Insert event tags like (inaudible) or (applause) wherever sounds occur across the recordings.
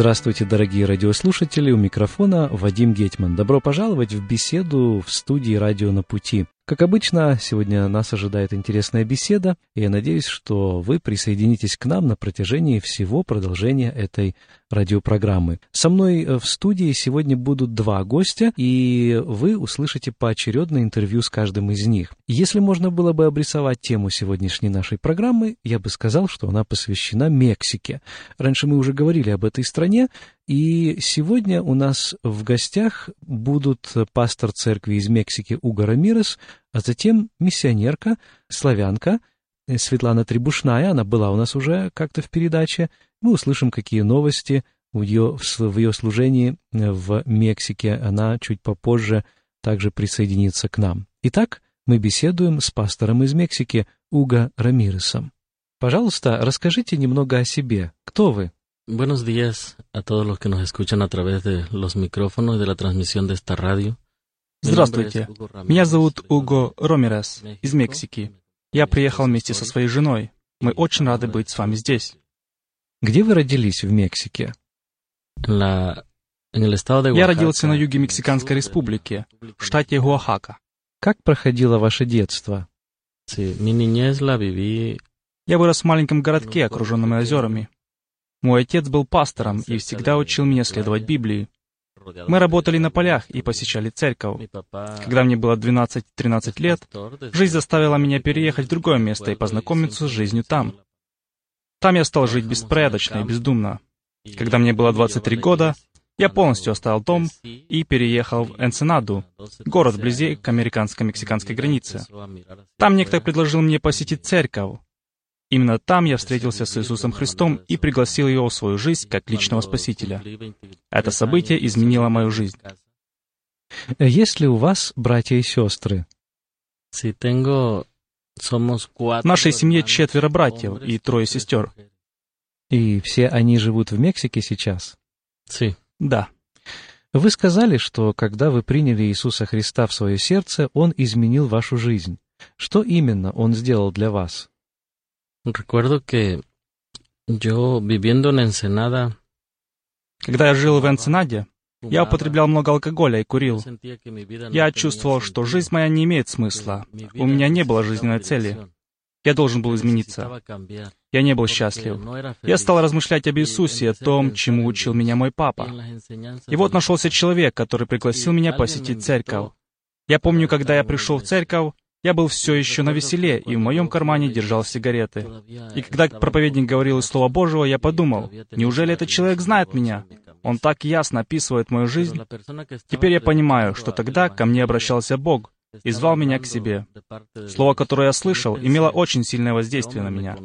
Здравствуйте, дорогие радиослушатели, у микрофона Вадим Гетман. Добро пожаловать в беседу в студии «Радио на пути». Как обычно, сегодня нас ожидает интересная беседа, и я надеюсь, что вы присоединитесь к нам на протяжении всего продолжения этой радиопрограммы. Со мной э, в студии сегодня будут два гостя, и вы услышите поочередно интервью с каждым из них. Если можно было бы обрисовать тему сегодняшней нашей программы, я бы сказал, что она посвящена Мексике. Раньше мы уже говорили об этой стране, и сегодня у нас в гостях будут пастор церкви из Мексики Уго Рамирес, а затем миссионерка, славянка э, Светлана Требушная, она была у нас уже как-то в передаче. Мы услышим, какие новости в ее, в ее служении э, в Мексике. Она чуть попозже также присоединится к нам. Итак, мы беседуем с пастором из Мексики Уго Рамиресом. Пожалуйста, расскажите немного о себе. Кто вы? Buenos días a todos los que nos escuchan a través de los micrófonos de la transmisión de esta radio. Здравствуйте. Меня зовут Уго Ромерес из Мексики. Я приехал вместе со своей женой. Мы очень рады быть с вами здесь. Где вы родились в Мексике? Я родился на юге Мексиканской республики, в штате Гуахака. Как проходило ваше детство? Я вырос в маленьком городке, окруженном озерами. Мой отец был пастором и всегда учил меня следовать Библии. Мы работали на полях и посещали церковь. Когда мне было 12-13 лет, жизнь заставила меня переехать в другое место и познакомиться с жизнью там. Там я стал жить беспорядочно и бездумно. Когда мне было 23 года, я полностью оставил дом и переехал в Энсенаду, город вблизи к американско-мексиканской границе. Там некто предложил мне посетить церковь, Именно там я встретился с Иисусом Христом и пригласил Его в свою жизнь как личного Спасителя. Это событие изменило мою жизнь. Есть ли у вас братья и сестры? В нашей семье четверо братьев и трое сестер. И все они живут в Мексике сейчас? Да. Вы сказали, что когда вы приняли Иисуса Христа в свое сердце, Он изменил вашу жизнь. Что именно Он сделал для вас? Recuerdo que yo viviendo en Ensenada, когда я жил в Энсенаде, я употреблял много алкоголя и курил. Я чувствовал, что жизнь моя не имеет смысла. У меня не было жизненной цели. Я должен был измениться. Я не был счастлив. Я стал размышлять об Иисусе, о том, чему учил меня мой папа. И вот нашелся человек, который пригласил меня посетить церковь. Я помню, когда я пришел в церковь, я был все еще на веселе, и в моем кармане держал сигареты. И когда проповедник говорил из Слова Божьего, я подумал, неужели этот человек знает меня? Он так ясно описывает мою жизнь. Теперь я понимаю, что тогда ко мне обращался Бог и звал меня к себе. Слово, которое я слышал, имело очень сильное воздействие на меня.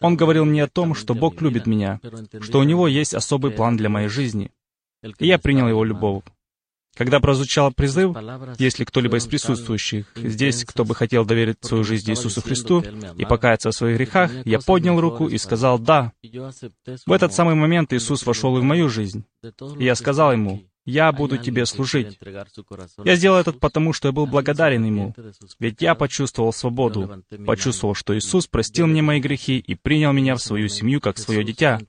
Он говорил мне о том, что Бог любит меня, что у Него есть особый план для моей жизни. И я принял его любовь. Когда прозвучал призыв, если кто-либо из присутствующих здесь, кто бы хотел доверить свою жизнь Иисусу Христу и покаяться в своих грехах, я поднял руку и сказал «да». В этот самый момент Иисус вошел и в мою жизнь. И я сказал Ему, «Я буду Тебе служить». Я сделал это потому, что я был благодарен Ему, ведь я почувствовал свободу, почувствовал, что Иисус простил мне мои грехи и принял меня в свою семью как свое дитя.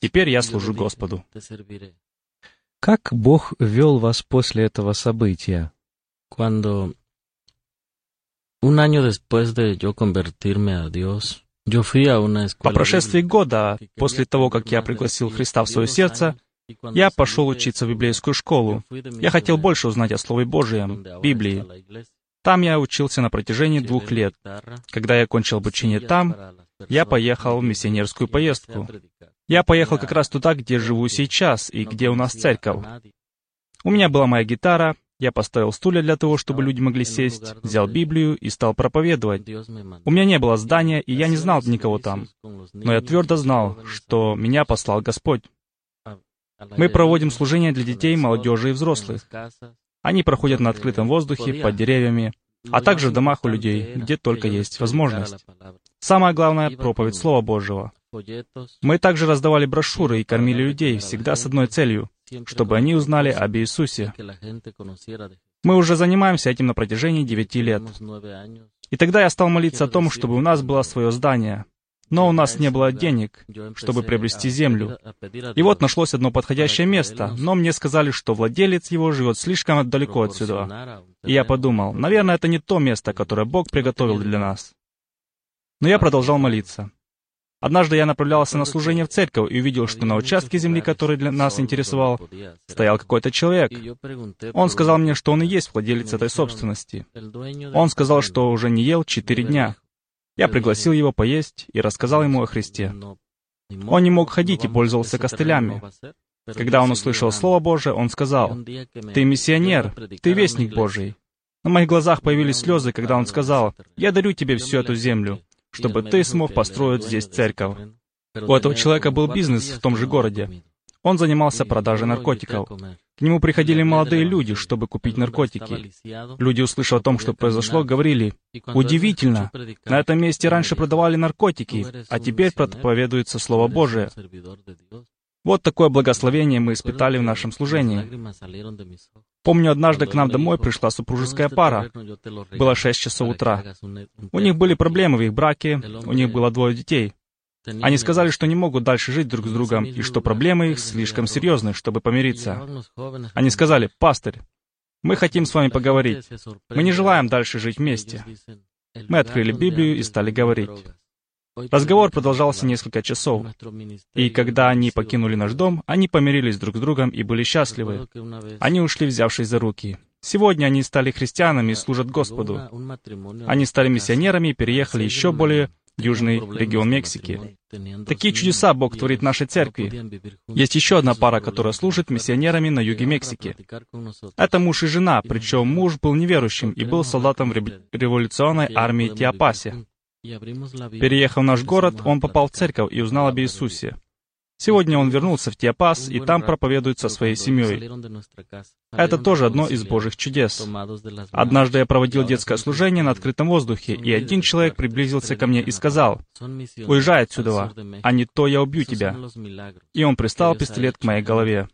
Теперь я служу Господу. Как Бог вел вас после этого события? Cuando un año después de yo convertirme a Dios, yo fui a una escuela. По прошествии года, после того, как я пригласил Христа в свое сердце, я пошел учиться в библейскую школу. Я хотел больше узнать о Слове Божьем, Библии. Там я учился на протяжении двух лет. Когда я кончил обучение там, я поехал в миссионерскую поездку. Я поехал как раз туда, где живу сейчас и где у нас церковь. У меня была моя гитара, Я поставил стулья для того, чтобы люди могли сесть, взял Библию и стал проповедовать. У меня не было здания, и я не знал никого там. Но я твердо знал, что меня послал Господь. Мы проводим служения для детей, молодежи и взрослых. Они проходят на открытом воздухе, под деревьями, а также в домах у людей, где только есть возможность. Самое главное — проповедь Слова Божьего. Мы также раздавали брошюры и кормили людей всегда с одной целью, чтобы они узнали об Иисусе. Мы уже занимаемся этим на протяжении девяти лет. И тогда я стал молиться о том, чтобы у нас было свое здание. Но у нас не было денег, чтобы приобрести землю. И вот нашлось одно подходящее место, но мне сказали, что владелец его живет слишком далеко отсюда. И я подумал, наверное, это не то место, которое Бог приготовил для нас. Но я продолжал молиться. Однажды я направлялся на служение в церковь и увидел, что на участке земли, который для нас интересовал, стоял какой-то человек. Он сказал мне, что он и есть владелец этой собственности. Он сказал, что уже не ел четыре дня. Я пригласил его поесть и рассказал ему о Христе. Он не мог ходить и пользовался костылями. Когда он услышал Слово Божие, он сказал, «Ты миссионер, ты вестник Божий». На моих глазах появились слезы, когда он сказал, «Я дарю тебе всю эту землю чтобы ты смог построить здесь церковь. У этого человека был бизнес в том же городе. Он занимался продажей наркотиков. К нему приходили молодые люди, чтобы купить наркотики. Люди, услышав о том, что произошло, говорили, «Удивительно! На этом месте раньше продавали наркотики, а теперь проповедуется Слово Божие». Вот такое благословение мы испытали в нашем служении. Помню, однажды к нам домой пришла супружеская пара. Было шесть часов утра. У них были проблемы в их браке, у них было двое детей. Они сказали, что не могут дальше жить друг с другом, и что проблемы их слишком серьезны, чтобы помириться. Они сказали, «Пастырь, мы хотим с вами поговорить. Мы не желаем дальше жить вместе». Мы открыли Библию и стали говорить. Разговор продолжался несколько часов, и когда они покинули наш дом, они помирились друг с другом и были счастливы. Они ушли, взявшись за руки. Сегодня они стали христианами и служат Господу. Они стали миссионерами и переехали еще более южный регион Мексики. Такие чудеса Бог творит в нашей церкви. Есть еще одна пара, которая служит миссионерами на юге Мексики. Это муж и жена, причем муж был неверующим и был солдатом в революционной армии Тиапасе. Переехав в наш город, он попал в церковь и узнал об Иисусе. Сегодня он вернулся в Тиапас и там проповедует со своей семьей. Это тоже одно из Божьих чудес. Однажды я проводил детское служение на открытом воздухе, и один человек приблизился ко мне и сказал, «Уезжай отсюда, а не то я убью тебя». И он приставил пистолет к моей голове.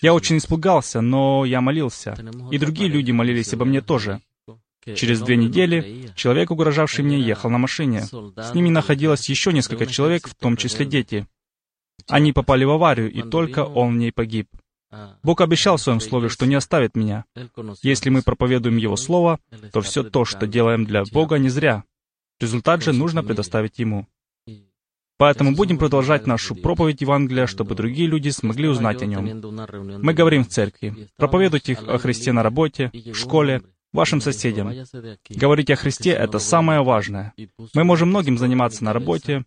Я очень испугался, но я молился. И другие люди молились обо мне тоже. Через две недели человек, угрожавший мне, ехал на машине. С ними находилось еще несколько человек, в том числе дети. Они попали в аварию, и только он в ней погиб. Бог обещал в своем слове, что не оставит меня. Если мы проповедуем Его Слово, то все то, что делаем для Бога, не зря. Результат же нужно предоставить Ему. Поэтому будем продолжать нашу проповедь Евангелия, чтобы другие люди смогли узнать о нем. Мы говорим в церкви, проповедуйте о Христе на работе, в школе, вашим соседям. Говорить о Христе — это самое важное. Мы можем многим заниматься на работе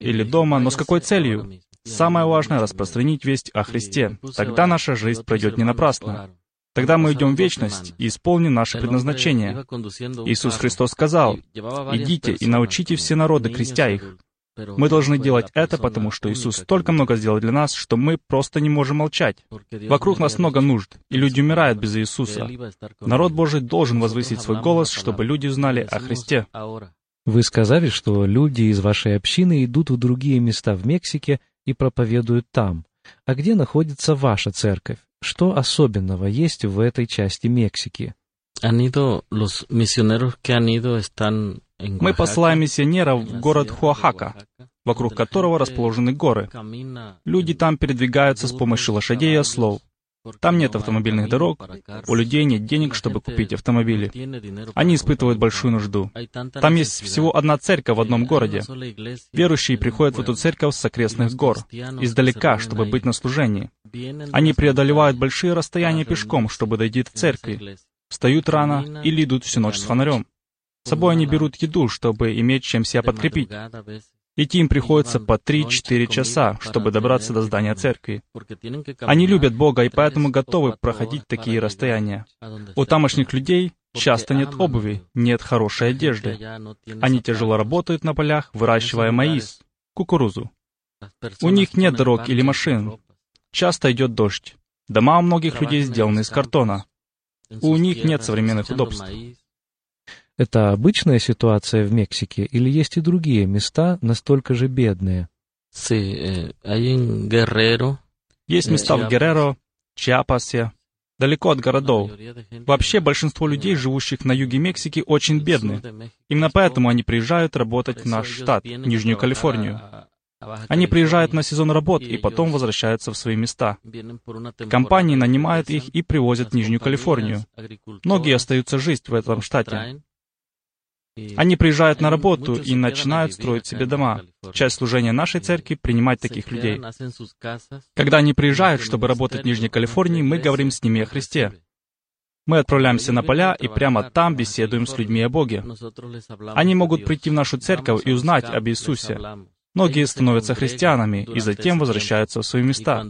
или дома, но с какой целью? Самое важное — распространить весть о Христе. Тогда наша жизнь пройдет не напрасно. Тогда мы идем в вечность и исполним наше предназначение. Иисус Христос сказал, «Идите и научите все народы, крестя их». Мы должны делать это, потому что Иисус столько много сделал для нас, что мы просто не можем молчать. Вокруг нас много нужд, и люди умирают без Иисуса. Народ Божий должен возвысить свой голос, чтобы люди узнали о Христе. Вы сказали, что люди из вашей общины идут в другие места в Мексике и проповедуют там. А где находится ваша церковь? Что особенного есть в этой части Мексики? Мы посылаем миссионеров в город Хуахака, вокруг которого расположены горы. Люди там передвигаются с помощью лошадей и ослов. Там нет автомобильных дорог, у людей нет денег, чтобы купить автомобили. Они испытывают большую нужду. Там есть всего одна церковь в одном городе. Верующие приходят в эту церковь с окрестных гор, издалека, чтобы быть на служении. Они преодолевают большие расстояния пешком, чтобы дойти до церкви. Встают рано или идут всю ночь с фонарем. С собой они берут еду, чтобы иметь чем себя подкрепить. Идти им приходится по 3-4 часа, чтобы добраться до здания церкви. Они любят Бога и поэтому готовы проходить такие расстояния. У тамошних людей часто нет обуви, нет хорошей одежды. Они тяжело работают на полях, выращивая маис, кукурузу. У них нет дорог или машин. Часто идет дождь. Дома у многих людей сделаны из картона. У них нет современных удобств. Это обычная ситуация в Мексике или есть и другие места настолько же бедные? Eh, Есть места в Герреро, Чиапасе, далеко от городов. Вообще, большинство людей, живущих на юге Мексики, очень бедны. Именно поэтому они приезжают работать в наш штат, Нижнюю Калифорнию. Они приезжают на сезон работ и потом возвращаются в свои места. Компании нанимают их и привозят в Нижнюю Калифорнию. Многие остаются жить в этом штате. Они приезжают на работу и начинают строить себе дома. Часть служения нашей церкви — принимать таких людей. Когда они приезжают, чтобы работать в Нижней Калифорнии, мы говорим с ними о Христе. Мы отправляемся на поля и прямо там беседуем с людьми о Боге. Они могут прийти в нашу церковь и узнать об Иисусе. Многие становятся христианами и затем возвращаются в свои места.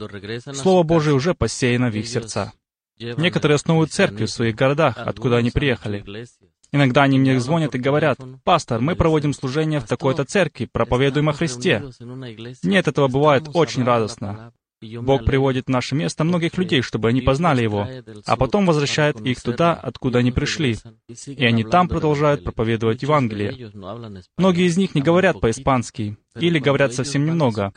Слово Божие уже посеяно в их сердца. Некоторые основывают церкви в своих городах, откуда они приехали. Иногда они мне звонят и говорят, «Пастор, мы проводим служение в такой-то церкви, проповедуем о Христе». Нет, этого бывает очень радостно. Бог приводит в наше место многих людей, чтобы они познали Его, а потом возвращает их туда, откуда они пришли, и они там продолжают проповедовать Евангелие. Многие из них не говорят по-испански, или говорят совсем немного,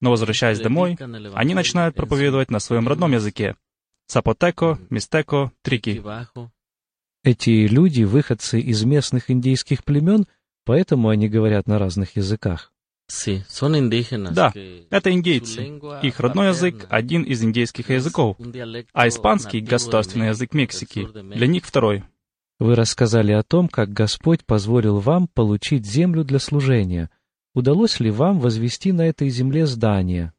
но возвращаясь домой, они начинают проповедовать на своем родном языке — сапотеко, мистеко, трики. Эти люди — выходцы из местных индейских племен, поэтому они говорят на разных языках. Да, это индейцы. Их родной язык — один из индейских языков, а испанский — государственный язык Мексики. Для них второй. Вы рассказали о том, как Господь позволил вам получить землю для служения. Удалось ли вам возвести на этой земле здание?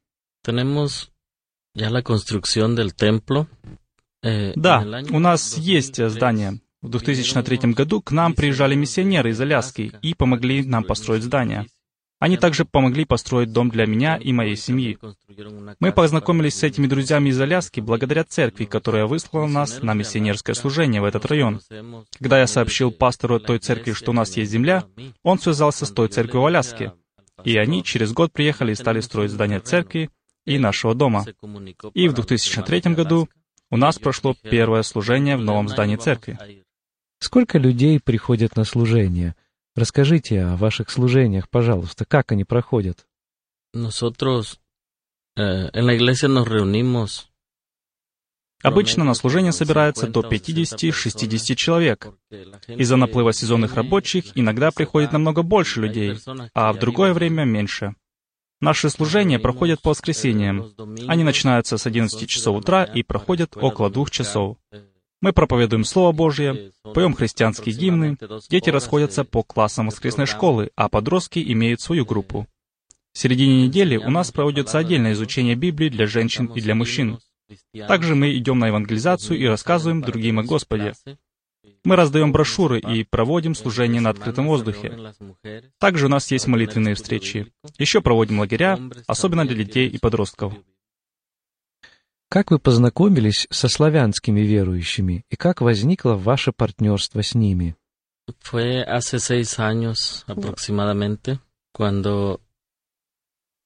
Eh, да, у нас есть здание. В 2003 году к нам приезжали миссионеры из Аляски и помогли нам построить здание. Они также помогли построить дом для меня и моей семьи. Мы познакомились с этими друзьями из Аляски благодаря церкви, которая выслала нас на миссионерское служение в этот район. Когда я сообщил пастору той церкви, что у нас есть земля, он связался с той церковью в Аляске. И они через год приехали и стали строить здание церкви и нашего дома. И в 2003 году у нас прошло первое служение в новом здании церкви. Сколько людей приходят на служение? Расскажите о ваших служениях, пожалуйста, как они проходят? Nosotros eh, en la iglesia nos reunimos Обычно на служение собирается до 50-60 человек. Из-за наплыва сезонных рабочих иногда приходит намного больше людей, а в другое время меньше. Наши служения проходят по воскресеньям. Они начинаются с 11 часов утра и проходят около двух часов. Мы проповедуем Слово Божье, поем христианские гимны, дети расходятся по классам воскресной школы, а подростки имеют свою группу. В середине недели у нас проводится отдельное изучение Библии для женщин и для мужчин. Также мы идем на евангелизацию и рассказываем другим о Господе. Мы раздаем брошюры и проводим служение на открытом воздухе. Также у нас есть молитвенные встречи. Еще проводим лагеря, особенно для детей и подростков. Как вы познакомились со славянскими верующими и как возникло ваше партнерство с ними? Fue hace seis años aproximadamente cuando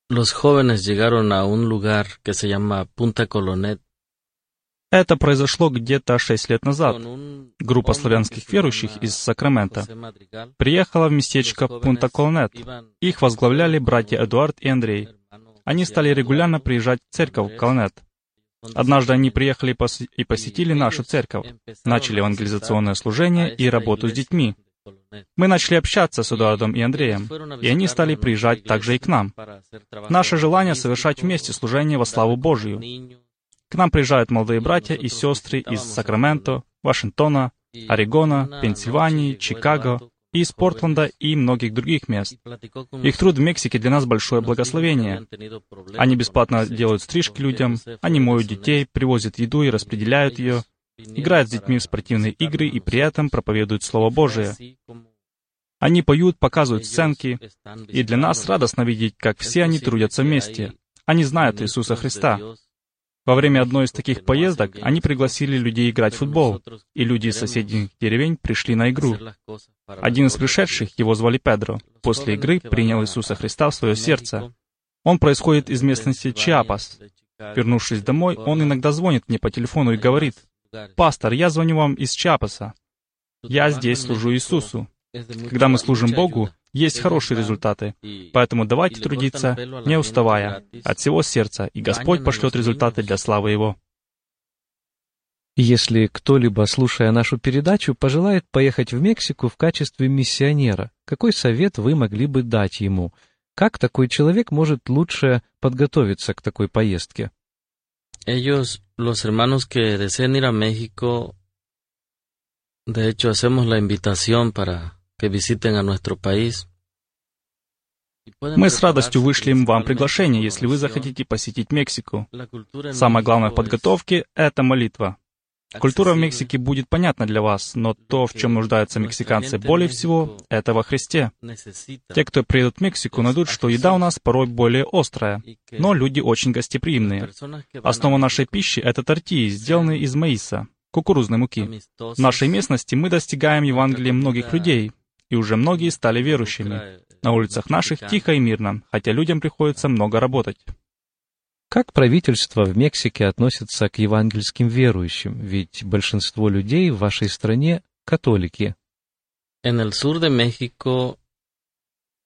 los jóvenes llegaron a un lugar que se llama Punta Colonet. Это произошло где-то шесть лет назад. Группа славянских верующих из Сакрамента приехала в местечко Пунта Колонет. Их возглавляли братья Эдуард и Андрей. Они стали регулярно приезжать в церковь Колонет. Однажды они приехали и посетили нашу церковь, начали евангелизационное служение и работу с детьми. Мы начали общаться с Эдуардом и Андреем, и они стали приезжать также и к нам. Наше желание совершать вместе служение во славу Божию. К нам приезжают молодые братья и сестры из Сакраменто, Вашингтона, Орегона, Пенсильвании, Чикаго, из Портленда и многих других мест. Их труд в Мексике для нас большое благословение. Они бесплатно делают стрижки людям, они моют детей, привозят еду и распределяют ее, играют с детьми в спортивные игры и при этом проповедуют Слово Божие. Они поют, показывают сценки, и для нас радостно видеть, как все они трудятся вместе. Они знают Иисуса Христа. Во время одной из таких поездок они пригласили людей играть в футбол, и люди из соседних деревень пришли на игру. Один из пришедших, его звали Педро, после игры принял Иисуса Христа в свое сердце. Он происходит из местности Чиапас. Вернувшись домой, он иногда звонит мне по телефону и говорит, «Пастор, я звоню вам из Чиапаса. Я здесь служу Иисусу. Когда мы служим Богу, есть хорошие результаты. Поэтому давайте трудиться, не уставая, от всего сердца, и Господь пошлет результаты для славы Его. Если кто-либо, слушая нашу передачу, пожелает поехать в Мексику в качестве миссионера, какой совет вы могли бы дать ему? Как такой человек может лучше подготовиться к такой поездке? Ellos, los hermanos que deseen ir a México, de hecho hacemos la invitación para que visiten a nuestro país. Мы с радостью вышлем вам приглашение, если вы захотите посетить Мексику. Самое главное в подготовке — это молитва. Культура в Мексике будет понятна для вас, но то, в чем нуждаются мексиканцы более всего, это во Христе. Те, кто приедут в Мексику, найдут, что еда у нас порой более острая, но люди очень гостеприимные. Основа нашей пищи — это тортии, сделанные из маиса, кукурузной муки. В нашей местности мы достигаем Евангелия многих людей, и уже многие стали верующими. На улицах наших тихо и мирно, хотя людям приходится много работать. Как правительство в Мексике относится к евангельским верующим? Ведь большинство людей в вашей стране — католики. En el sur de México,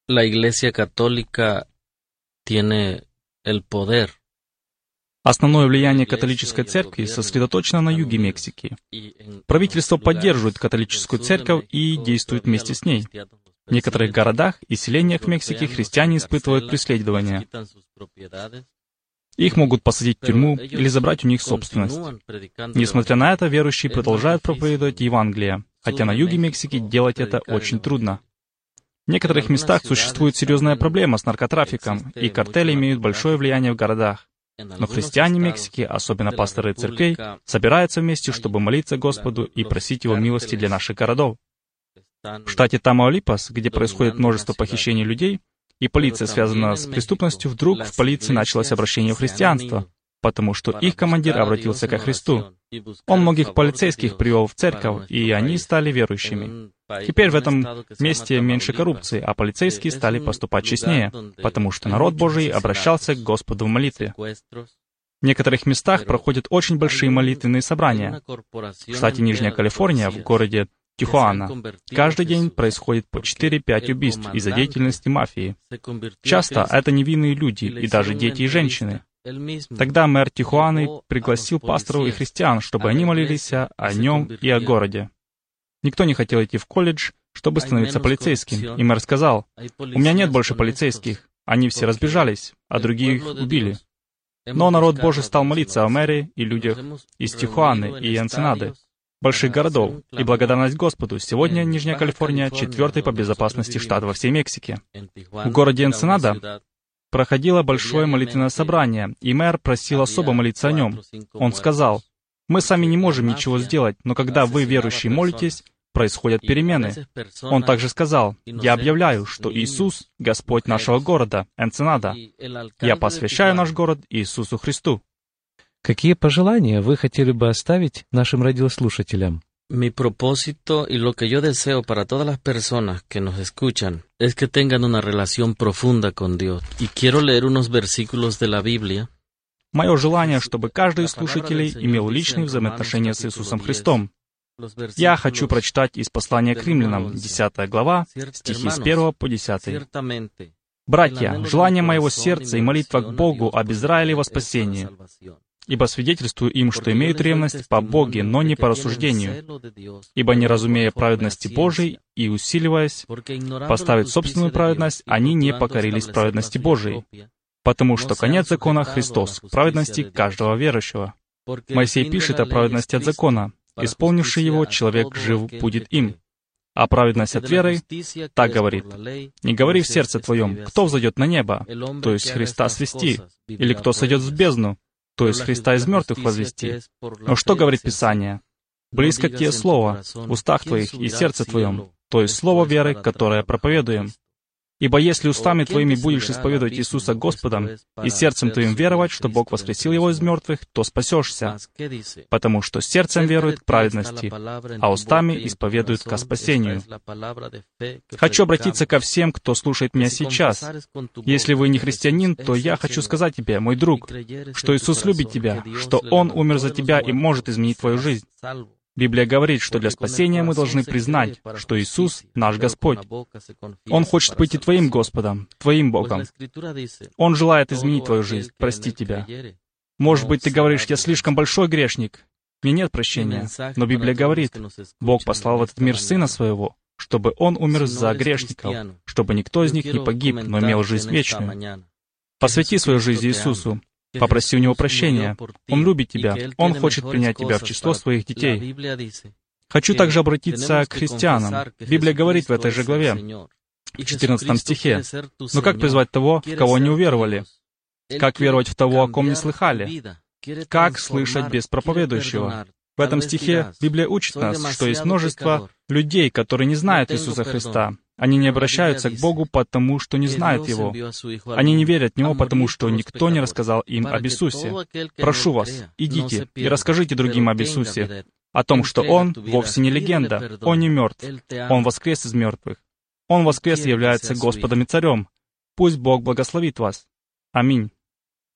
la Iglesia Católica tiene el poder. Основное влияние католической церкви сосредоточено на юге Мексики. Правительство поддерживает католическую церковь и действует вместе с ней. В некоторых городах и селениях Мексики христиане испытывают преследование. Их могут посадить в тюрьму или забрать у них собственность. Несмотря на это, верующие продолжают проповедовать Евангелие, хотя на юге Мексики делать это очень трудно. В некоторых местах существует серьезная проблема с наркотрафиком, и картели имеют большое влияние в городах. Но христиане Мексики, особенно пасторы церквей, собираются вместе, чтобы молиться Господу и просить Его милости для наших городов. В штате Тамаулипас, где происходит множество похищений людей, и полиция связана с преступностью, вдруг в полиции началось обращение в христианство, потому что их командир обратился ко Христу. Он многих полицейских привел в церковь, и они стали верующими. Теперь в этом месте меньше коррупции, а полицейские стали поступать честнее, потому что народ Божий обращался к Господу в молитве. В некоторых местах проходят очень большие молитвенные собрания. В штате Нижняя Калифорния, в городе Тихуана. Каждый день происходит по 4-5 убийств из-за деятельности мафии. Часто это невинные люди, и даже дети и женщины. Тогда мэр Тихуаны пригласил пасторов и христиан, чтобы они молились о нем и о городе. Никто не хотел идти в колледж, чтобы становиться полицейским, и мэр сказал, «У меня нет больше полицейских, они все разбежались, а другие их убили». Но народ Божий стал молиться о мэре и людях из Тихуаны и Энценады, больших городов, и благодарность Господу, сегодня Нижняя Калифорния четвертый по безопасности штат во всей Мексике. В городе Энсенада проходило большое молитвенное собрание, и мэр просил особо молиться о нем. Он сказал, «Мы сами не можем ничего сделать, но когда вы, верующие, молитесь, происходят перемены». Он также сказал, «Я объявляю, что Иисус — Господь нашего города, Энсенада. Я посвящаю наш город Иисусу Христу». Какие пожелания вы хотели бы оставить нашим радиослушателям? Mi propósito y lo que yo deseo para todas las personas que nos escuchan es que tengan una relación profunda con Dios. Y quiero leer unos versículos de la Biblia. Мое желание, чтобы каждый из слушателей имел личные взаимоотношения с Иисусом Христом. Я хочу прочитать из послания к римлянам, 10 глава, стихи с 1 по 10. «Братья, желание моего сердца и молитва к Богу об Израиле во спасении, ибо свидетельствую им, что имеют ревность по Боге, но не по рассуждению, ибо не разумея праведности Божией и усиливаясь поставить собственную праведность, они не покорились праведности Божией, потому что конец закона — Христос, праведности каждого верующего. Моисей пишет о праведности от закона. Исполнивший его, человек жив будет им. А праведность от веры так говорит. Не говори в сердце твоем, кто взойдет на небо, то есть Христа свести, или кто сойдет в бездну, то есть Христа из мертвых возвести. Но что говорит Писание? Близко к тебе слово, в устах твоих и сердце твоем. то есть слово веры, которое проповедуем. Ибо если устами твоими будешь исповедовать Иисуса Господом и сердцем твоим веровать, что Бог воскресил Его из мертвых, то спасешься, потому что сердцем верует к праведности, а устами исповедует ко спасению. Хочу обратиться ко всем, кто слушает меня сейчас. Если вы не христианин, то я хочу сказать тебе, мой друг, что Иисус любит тебя, что Он умер за тебя и может изменить твою жизнь. Библия говорит, что для спасения мы должны признать, что Иисус — наш Господь. Он хочет быть и Твоим Господом, Твоим Богом. Он желает изменить Твою жизнь, простить тебя. Может быть, ты говоришь, я слишком большой грешник, мне нет прощения. Но Библия говорит, Бог послал в этот мир Сына Своего, чтобы Он умер за грешников, чтобы никто из них не погиб, но имел жизнь вечную. Посвяти свою жизнь Иисусу, Попроси у него прощения. Он любит тебя. Он хочет принять тебя в число своих детей. Хочу также обратиться к христианам. Библия говорит в этой же главе, в 14 стихе, «Но как призвать того, в кого не уверовали? Как веровать в того, о ком не слыхали? Как слышать без проповедующего?» В этом стихе Библия учит нас, что есть множество людей, которые не знают Иисуса Христа. Они не обращаются к Богу, потому что не знают Его. Они не верят в Него, потому что никто не рассказал им об Иисусе. Прошу вас, идите и расскажите другим об Иисусе, о том, что Он вовсе не легенда, Он не мертв, Он воскрес из мертвых. Он воскрес и является Господом и Царем. Пусть Бог благословит вас. Аминь.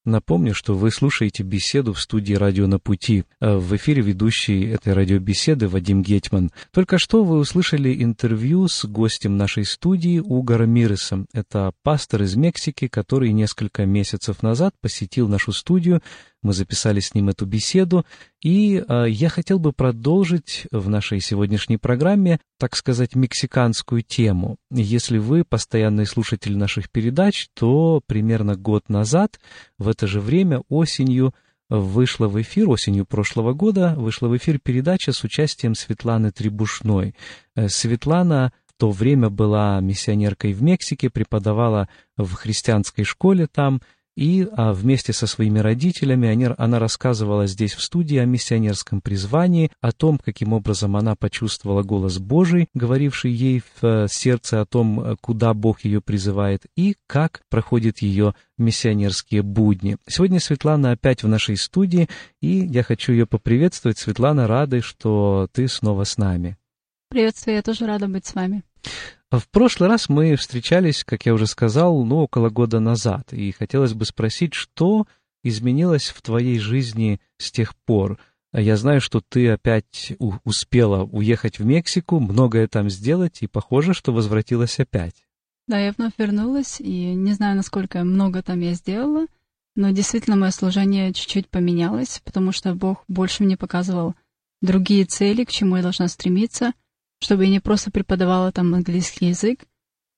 Напомню, что вы слушаете беседу в студии «Радио на пути». Э, в эфире ведущий этой радиобеседы Вадим Гетман. Только что вы услышали интервью с гостем нашей студии Уго Рамиресом. Это пастор из Мексики, который несколько месяцев назад посетил нашу студию мы записали с ним эту беседу, и э, я хотел бы продолжить в нашей сегодняшней программе, так сказать, мексиканскую тему. Если вы постоянный слушатель наших передач, то примерно год назад, в это же время, осенью, вышла в эфир, осенью прошлого года, вышла в эфир передача с участием Светланы Требушной. Э, Светлана в то время была миссионеркой в Мексике, преподавала в христианской школе там, и а, вместе со своими родителями они, она рассказывала здесь в студии о миссионерском призвании, о том, каким образом она почувствовала голос Божий, говоривший ей в э, сердце о том, куда Бог ее призывает, и как проходят ее миссионерские будни. Сегодня Светлана опять в нашей студии, и я хочу ее поприветствовать. Светлана, рады, что ты снова с нами. Приветствую, я тоже рада быть с вами. В прошлый раз мы встречались, как я уже сказал, ну, около года назад, и хотелось бы спросить, что изменилось в твоей жизни с тех пор? Я знаю, что ты опять успела уехать в Мексику, многое там сделать, и похоже, что возвратилась опять. Да, я вновь вернулась, и не знаю, насколько много там я сделала, но действительно мое служение чуть-чуть поменялось, потому что Бог больше мне показывал другие цели, к чему я должна стремиться, чтобы я не просто преподавала там английский язык,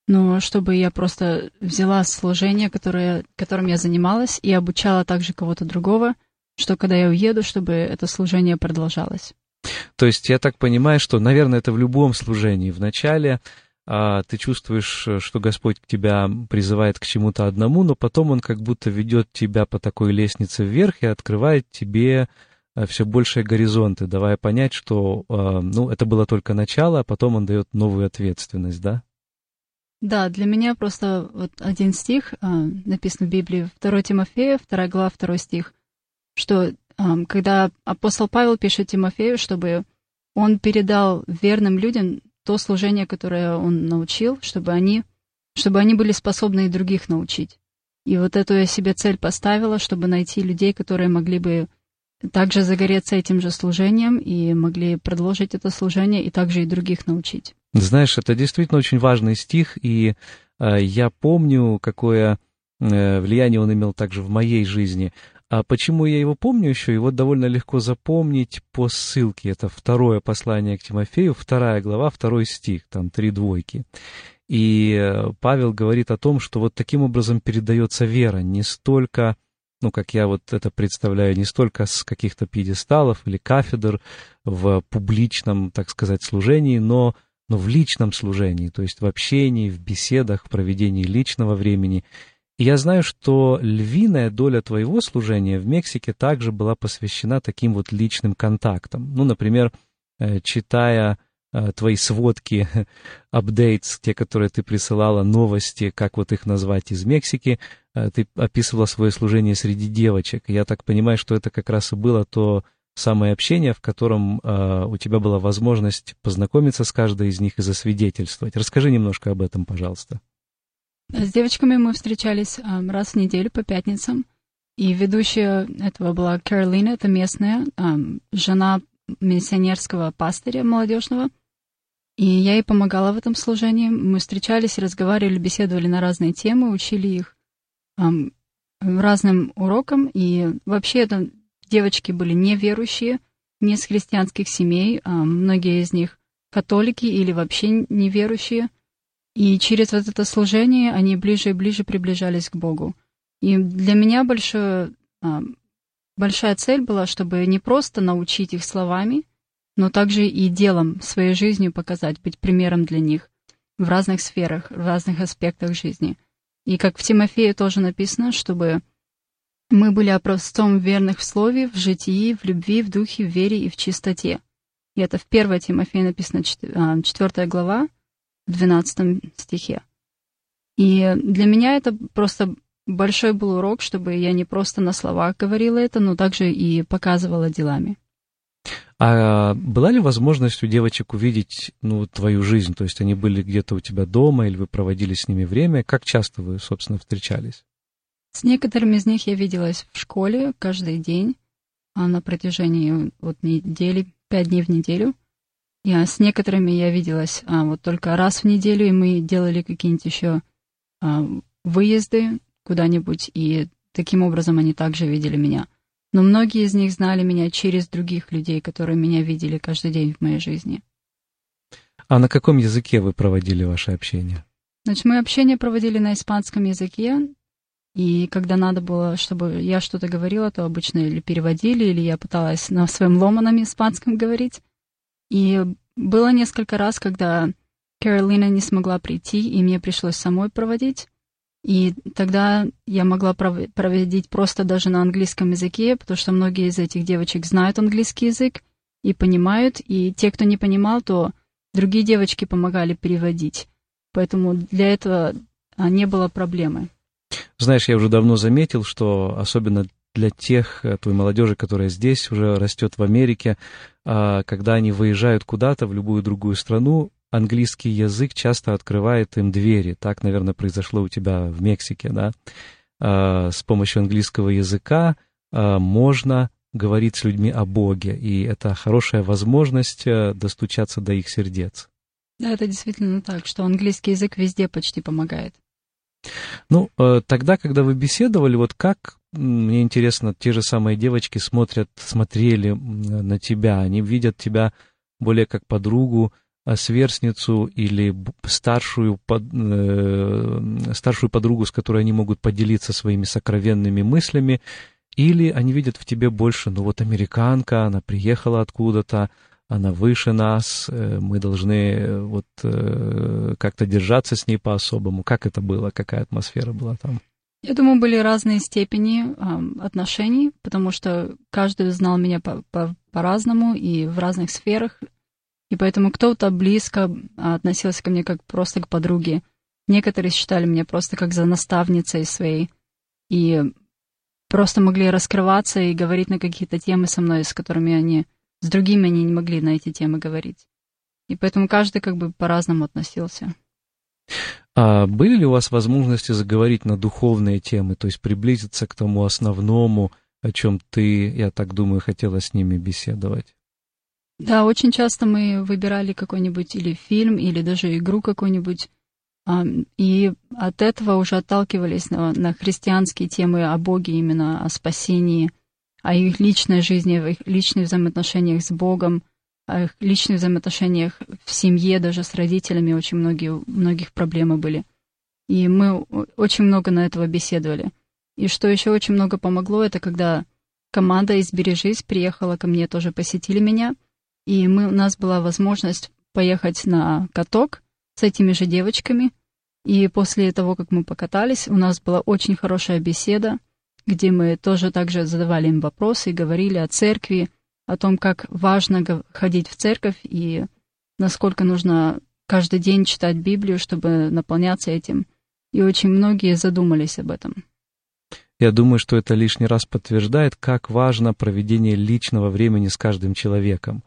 но чтобы я просто взяла служение, которое, которым я занималась, и обучала также кого-то другого, что когда я уеду, чтобы это служение продолжалось. То есть я так понимаю, что, наверное, это в любом служении. Вначале а, ты чувствуешь, что Господь тебя призывает к чему-то одному, но потом Он как будто ведет тебя по такой лестнице вверх и открывает тебе все большие горизонты, давая понять, что э, ну, это было только начало, а потом он дает новую ответственность, да? Да, для меня просто вот один стих э, написан в Библии, 2 Тимофея, 2 глава, 2 стих, что когда апостол Павел пишет Тимофею, чтобы он передал верным людям то служение, которое он научил, чтобы они, чтобы они были способны и других научить. И вот эту я себе цель поставила, чтобы найти людей, которые могли бы также загореться этим же служением и могли продолжить это служение и также и других научить. Знаешь, это действительно очень важный стих, и э, я помню, какое э, влияние он имел также в моей жизни. А почему я его помню еще? Его довольно легко запомнить по ссылке. Это второе послание к Тимофею, вторая глава, второй стих, там три двойки. И э, Павел говорит о том, что вот таким образом передается вера, не столько ну, как я вот это представляю, не столько с каких-то пьедесталов или кафедр в публичном, так сказать, служении, но, но в личном служении, то есть в общении, в беседах, в проведении личного времени. И я знаю, что львиная доля твоего служения в Мексике также была посвящена таким вот личным контактам. Ну, например, э, читая э, твои сводки, (laughs) апдейтс, те, которые ты присылала, новости, как вот их назвать, из Мексики, ты описывала свое служение среди девочек. Я так понимаю, что это как раз и было то самое общение, в котором э, у тебя была возможность познакомиться с каждой из них и засвидетельствовать. Расскажи немножко об этом, пожалуйста. С девочками мы встречались э, раз в неделю по пятницам. И ведущая этого была Каролина, это местная, э, жена миссионерского пастыря молодежного. И я ей помогала в этом служении. Мы встречались, разговаривали, беседовали на разные темы, учили их разным урокам. И вообще это девочки были неверующие, не с христианских семей, а многие из них католики или вообще неверующие. И через вот это служение они ближе и ближе приближались к Богу. И для меня большое, а, большая цель была, чтобы не просто научить их словами, но также и делом, своей жизнью показать, быть примером для них в разных сферах, в разных аспектах жизни. И как в Тимофее тоже написано, чтобы мы были образцом верных в слове, в житии, в любви, в духе, в вере и в чистоте. И это в 1 Тимофея написано 4 а, глава, в 12 стихе. И для меня это просто большой был урок, чтобы я не просто на словах говорила это, но также и показывала делами. А была ли возможность у девочек увидеть ну, твою жизнь? То есть они были где-то у тебя дома, или вы проводили с ними время? Как часто вы, собственно, встречались? С некоторыми из них я виделась в школе каждый день а на протяжении вот недели, пять дней в неделю. Я с некоторыми я виделась а, вот только раз в неделю, и мы делали какие-нибудь еще а, выезды куда-нибудь, и таким образом они также видели меня. Но многие из них знали меня через других людей, которые меня видели каждый день в моей жизни. А на каком языке вы проводили ваше общение? Значит, мы общение проводили на испанском языке, и когда надо было, чтобы я что-то говорила, то обычно или переводили, или я пыталась на своем ломаном испанском говорить. И было несколько раз, когда Каролина не смогла прийти, и мне пришлось самой проводить. И тогда я могла проводить просто даже на английском языке, потому что многие из этих девочек знают английский язык и понимают, и те, кто не понимал, то другие девочки помогали переводить. Поэтому для этого а, не было проблемы. Знаешь, я уже давно заметил, что особенно для тех, э, той молодежи, которая здесь уже растет в Америке, а, когда они выезжают куда-то в любую другую страну, английский язык часто открывает им двери. Так, наверное, произошло у тебя в Мексике, да? А, с помощью английского языка а, можно говорить с людьми о Боге, и это хорошая возможность э, достучаться до их сердец. Да, это действительно так, что английский язык везде почти помогает. Ну, э, тогда, когда вы беседовали, вот как, мне интересно, те же самые девочки смотрят, смотрели на тебя, они видят тебя более как подругу, сверстницу или старшую, под, э, старшую подругу, с которой они могут поделиться своими сокровенными мыслями, или они видят в тебе больше, ну вот американка, она приехала откуда-то, она выше нас, э, мы должны э, вот э, как-то держаться с ней по-особому. Как это было, какая атмосфера была там? Я думаю, были разные степени э, отношений, потому что каждый знал меня по- по- по-разному и в разных сферах, и поэтому кто-то близко относился ко мне как просто к подруге. Некоторые считали меня просто как за наставницей своей, и просто могли раскрываться и говорить на какие-то темы со мной, с которыми они с другими они не могли на эти темы говорить. И поэтому каждый как бы по-разному относился. А были ли у вас возможности заговорить на духовные темы, то есть приблизиться к тому основному, о чем ты, я так думаю, хотела с ними беседовать? Да, очень часто мы выбирали какой-нибудь или фильм, или даже игру какую-нибудь, и от этого уже отталкивались на, на христианские темы о Боге, именно о спасении – о их личной жизни, о их личных взаимоотношениях с Богом, о их личных взаимоотношениях в семье, даже с родителями очень многие, у многих проблемы были. И мы очень много на этого беседовали. И что еще очень много помогло, это когда команда из Бережись приехала ко мне, тоже посетили меня, и мы, у нас была возможность поехать на каток с этими же девочками, и после того, как мы покатались, у нас была очень хорошая беседа, где мы тоже также задавали им вопросы и говорили о церкви, о том, как важно ходить в церковь и насколько нужно каждый день читать Библию, чтобы наполняться этим. И очень многие задумались об этом. Я думаю, что это лишний раз подтверждает, как важно проведение личного времени с каждым человеком.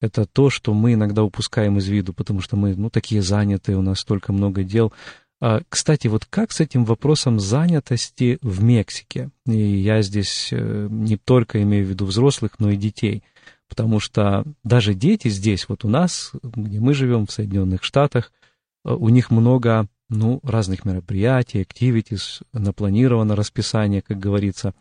Это то, что мы иногда упускаем из виду, потому что мы, ну, такие занятые, у нас столько много дел. А, кстати, вот как с этим вопросом занятости в Мексике? И я здесь э, не только имею в виду взрослых, но и детей. Потому что даже дети здесь, вот у нас, где мы живем, в Соединенных Штатах, э, у них много ну, разных мероприятий, activities, напланировано расписание, как говорится.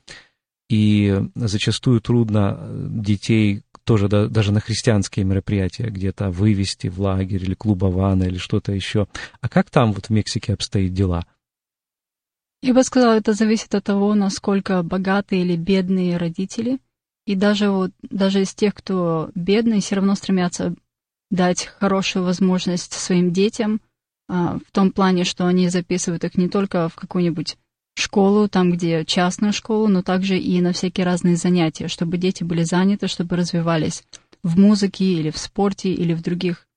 И зачастую трудно э, детей тоже да, даже на христианские мероприятия где-то вывести в лагерь или клуб Авана или что-то еще. А как там вот в Мексике обстоит дела? Я бы сказала, это зависит от того, насколько богатые или бедные родители. И даже вот даже из тех, кто бедный, все равно стремятся дать хорошую возможность своим детям – а, в том плане, что они записывают их не только в какую-нибудь школу, там, где частную школу, но также и на всякие разные занятия, чтобы дети были заняты, чтобы развивались в музыке или в спорте или в других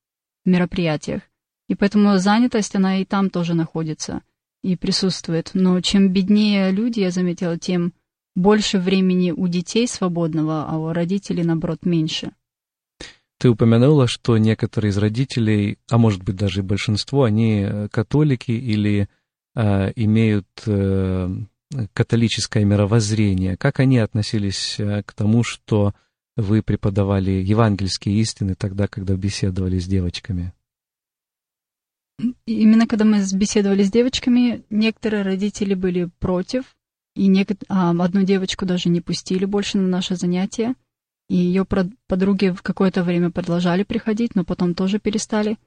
мероприятиях. И поэтому занятость, она и там тоже находится и присутствует. Но чем беднее люди, я заметила, тем больше времени у детей свободного, а у родителей, наоборот, меньше. Ты упомянула, что некоторые из родителей, а может быть даже и большинство, они э, католики или имеют э, католическое мировоззрение. Как они относились э, к тому, что вы преподавали евангельские истины тогда, когда беседовали с девочками? Именно когда мы беседовали с девочками, некоторые родители были против, и нек... а, одну девочку даже не пустили больше на наше занятие. И ее подруги в какое-то время продолжали приходить, но потом тоже перестали,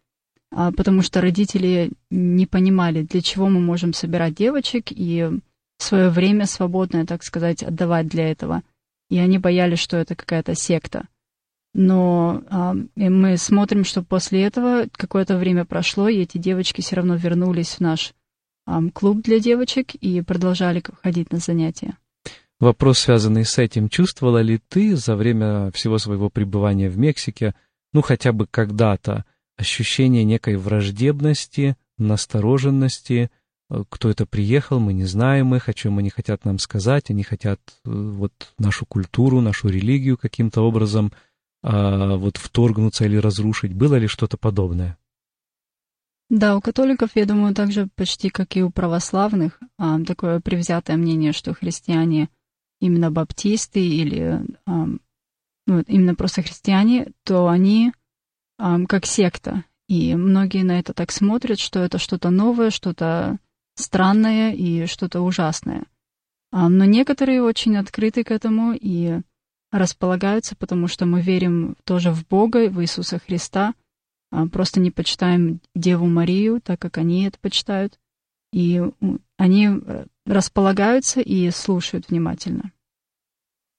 потому что родители не понимали, для чего мы можем собирать девочек и свое время свободное, так сказать, отдавать для этого. И они боялись, что это какая-то секта. Но а, мы смотрим, что после этого какое-то время прошло, и эти девочки все равно вернулись в наш а, клуб для девочек и продолжали ходить на занятия. Вопрос, связанный с этим, чувствовала ли ты за время всего своего пребывания в Мексике, ну хотя бы когда-то, ощущение некой враждебности, настороженности, э, кто это приехал, мы не знаем их, о чем они хотят нам сказать, они хотят э, вот нашу культуру, нашу религию каким-то образом а, вот вторгнуться или разрушить. Было ли что-то подобное? Да, у католиков, я думаю, так же почти как и у православных, а, такое превзятое мнение, что христиане именно баптисты или ну, именно просто христиане, то они как секта. И многие на это так смотрят, что это что-то новое, что-то странное и что-то ужасное. Но некоторые очень открыты к этому и располагаются, потому что мы верим тоже в Бога, в Иисуса Христа, просто не почитаем Деву Марию, так как они это почитают. И они э, располагаются и слушают внимательно.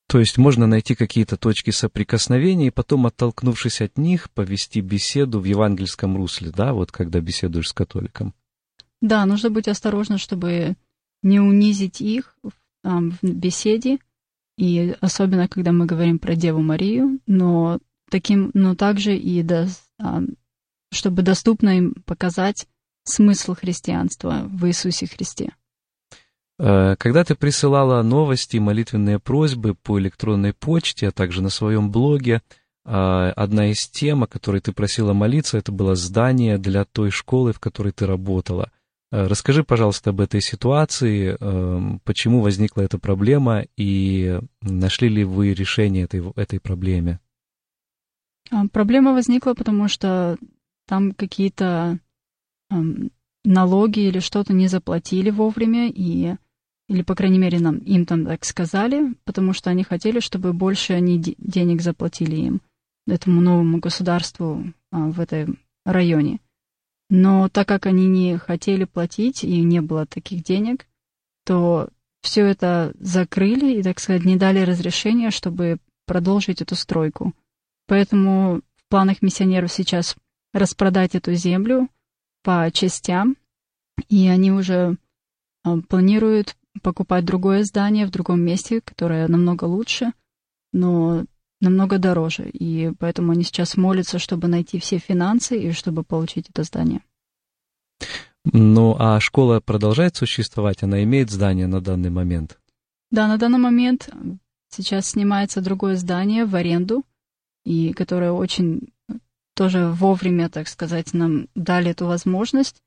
То есть можно найти какие-то точки соприкосновения и потом, оттолкнувшись от них, повести беседу в евангельском русле, да, вот когда беседуешь с католиком. Да, нужно быть осторожным, чтобы не унизить их в беседе, и особенно когда мы говорим про Деву Марию, но таким, но также и до, чтобы доступно им показать смысл христианства в Иисусе Христе. Э, когда ты присылала новости, молитвенные просьбы по электронной почте, а также на своем блоге, э, одна из тем, о которой ты просила молиться, это было здание для той школы, в которой ты работала. Э, расскажи, пожалуйста, об этой ситуации, почему возникла эта проблема и нашли ли вы решение этой, этой проблеме? А, проблема возникла, потому что там какие-то налоги или что-то не заплатили вовремя, и или, по крайней мере, нам, им там так сказали, потому что они хотели, чтобы больше они денег заплатили им, этому новому государству а, в этом районе. Но так как они не хотели платить и не было таких денег, то все это закрыли и, так сказать, не дали разрешения, чтобы продолжить эту стройку. Поэтому в планах миссионеров сейчас распродать эту землю по частям, и они уже а, планируют покупать другое здание в другом месте, которое намного лучше, но намного дороже. И поэтому они сейчас молятся, чтобы найти все финансы и чтобы получить это здание. Ну, а школа продолжает существовать? Она имеет здание на данный момент? Да, на данный момент сейчас снимается другое здание в аренду, и которое очень тоже вовремя, так сказать, нам дали эту возможность.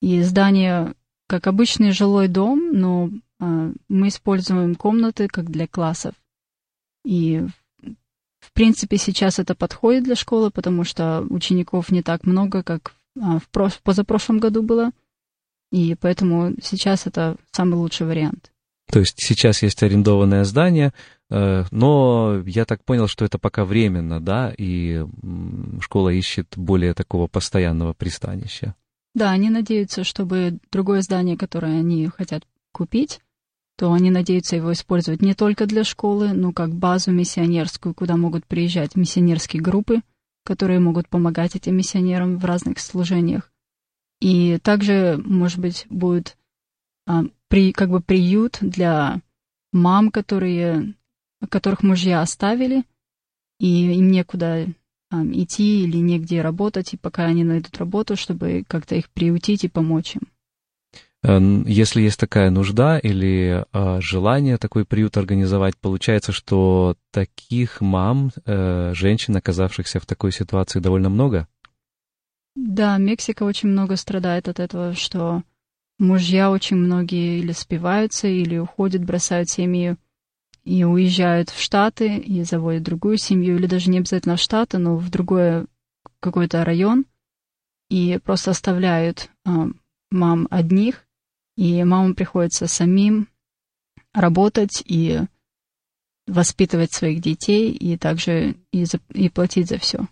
И здание как обычный жилой дом, но мы используем комнаты как для классов. И в принципе сейчас это подходит для школы, потому что учеников не так много, как а, в прош- позапрошлом году было. И поэтому сейчас это самый лучший вариант. То есть сейчас есть арендованное здание, э, но я так понял, что это пока временно, да, и школа ищет более такого постоянного пристанища. Да, они надеются, чтобы другое здание, которое они хотят купить, то они надеются его использовать не только для школы, но как базу миссионерскую, куда могут приезжать миссионерские группы, которые могут помогать этим миссионерам в разных служениях. И также, может быть, будет а, при, как бы приют для мам, которые, которых мужья оставили, и им некуда а, идти или негде работать, и пока они найдут работу, чтобы как-то их приютить и помочь им. Если есть такая нужда или э, желание такой приют организовать, получается, что таких мам, э, женщин, оказавшихся в такой ситуации, довольно много? Да, Мексика очень много страдает от этого, что мужья очень многие или спиваются, или уходят, бросают семьи и уезжают в Штаты и заводят другую семью, или даже не обязательно в Штаты, но в другой какой-то район, и просто оставляют э, мам одних, и мамам приходится самим работать и воспитывать своих детей, и также и, за, и платить за все.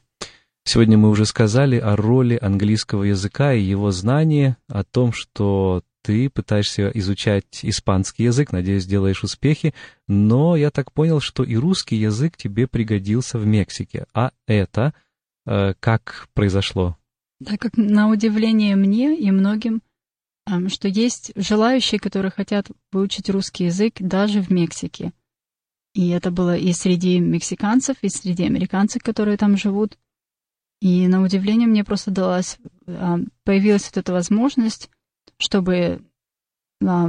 Сегодня мы уже сказали о роли английского языка и его знании, о том, что ты пытаешься изучать испанский язык, надеюсь, делаешь успехи, но я так понял, что и русский язык тебе пригодился в Мексике. А это э, как произошло? Так как на удивление мне и многим, что есть желающие, которые хотят выучить русский язык даже в Мексике. И это было и среди мексиканцев, и среди американцев, которые там живут. И на удивление мне просто далась, а, появилась вот эта возможность, чтобы, а,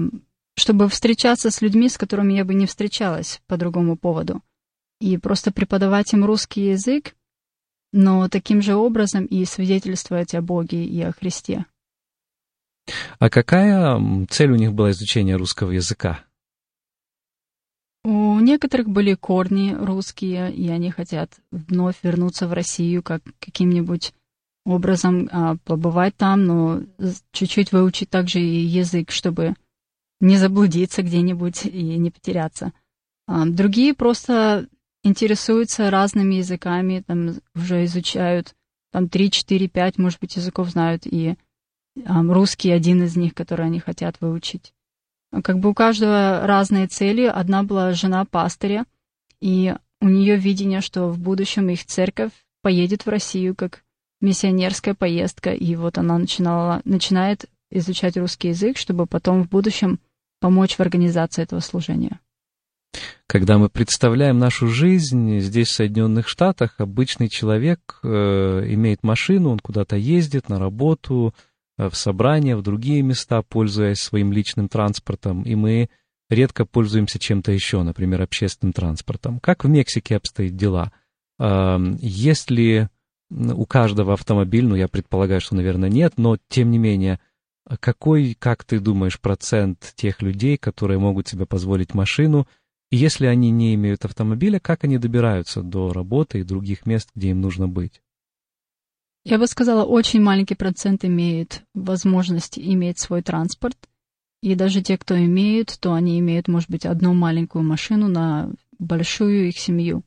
чтобы встречаться с людьми, с которыми я бы не встречалась по другому поводу. И просто преподавать им русский язык, но таким же образом и свидетельствовать о Боге и о Христе. А какая цель у них была изучения русского языка? У некоторых были корни русские, и они хотят вновь вернуться в Россию как каким-нибудь образом а, побывать там, но чуть-чуть выучить также и язык, чтобы не заблудиться где-нибудь и не потеряться. А, другие просто интересуются разными языками, там уже изучают там 3, 4, 5, может быть, языков знают, и русский один из них, который они хотят выучить. Как бы у каждого разные цели. Одна была жена пастыря, и у нее видение, что в будущем их церковь поедет в Россию как миссионерская поездка, и вот она начинала, начинает изучать русский язык, чтобы потом в будущем помочь в организации этого служения. Когда мы представляем нашу жизнь здесь, в Соединенных Штатах, обычный человек э, имеет машину, он куда-то ездит на работу, в собрания, в другие места, пользуясь своим личным транспортом, и мы редко пользуемся чем-то еще, например, общественным транспортом. Как в Мексике обстоят дела? Есть ли у каждого автомобиль, ну, я предполагаю, что, наверное, нет, но, тем не менее, какой, как ты думаешь, процент тех людей, которые могут себе позволить машину, и если они не имеют автомобиля, как они добираются до работы и других мест, где им нужно быть? Я бы сказала, очень маленький процент имеет возможность иметь свой транспорт. И даже те, кто имеют, то они имеют, может быть, одну маленькую машину на большую их семью.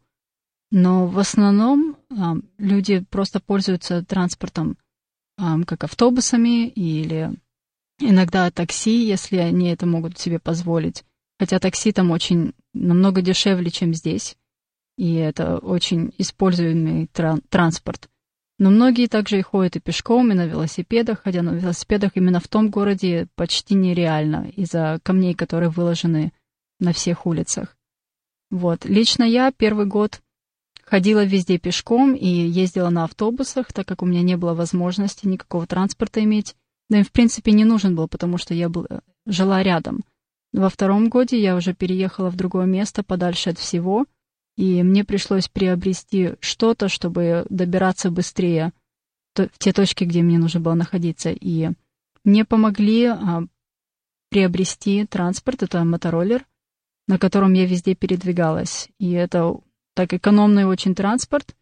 Но в основном а, люди просто пользуются транспортом а, как автобусами или иногда такси, если они это могут себе позволить. Хотя такси там очень намного дешевле, чем здесь. И это очень используемый тран- транспорт. Но многие также и ходят и пешком, и на велосипедах, хотя на велосипедах именно в том городе почти нереально из-за камней, которые выложены на всех улицах. Вот. Лично я первый год ходила везде пешком и ездила на автобусах, так как у меня не было возможности никакого транспорта иметь. Да и, в принципе, не нужен был, потому что я был, жила рядом. Во втором годе я уже переехала в другое место, подальше от всего, и мне пришлось приобрести что-то, чтобы добираться быстрее в те точки, где мне нужно было находиться. И мне помогли а, приобрести транспорт, это мотороллер, на котором я везде передвигалась. И это так экономный очень транспорт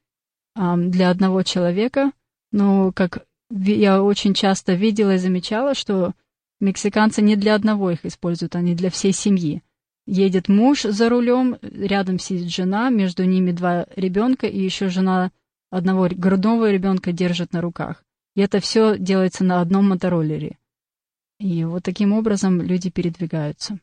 а, для одного человека. Но, как я очень часто видела и замечала, что мексиканцы не для одного их используют, они для всей семьи. Едет муж за рулем, рядом сидит жена, между ними два ребенка, и еще жена одного грудного ребенка держит на руках. И это все делается на одном мотороллере. И вот таким образом люди передвигаются.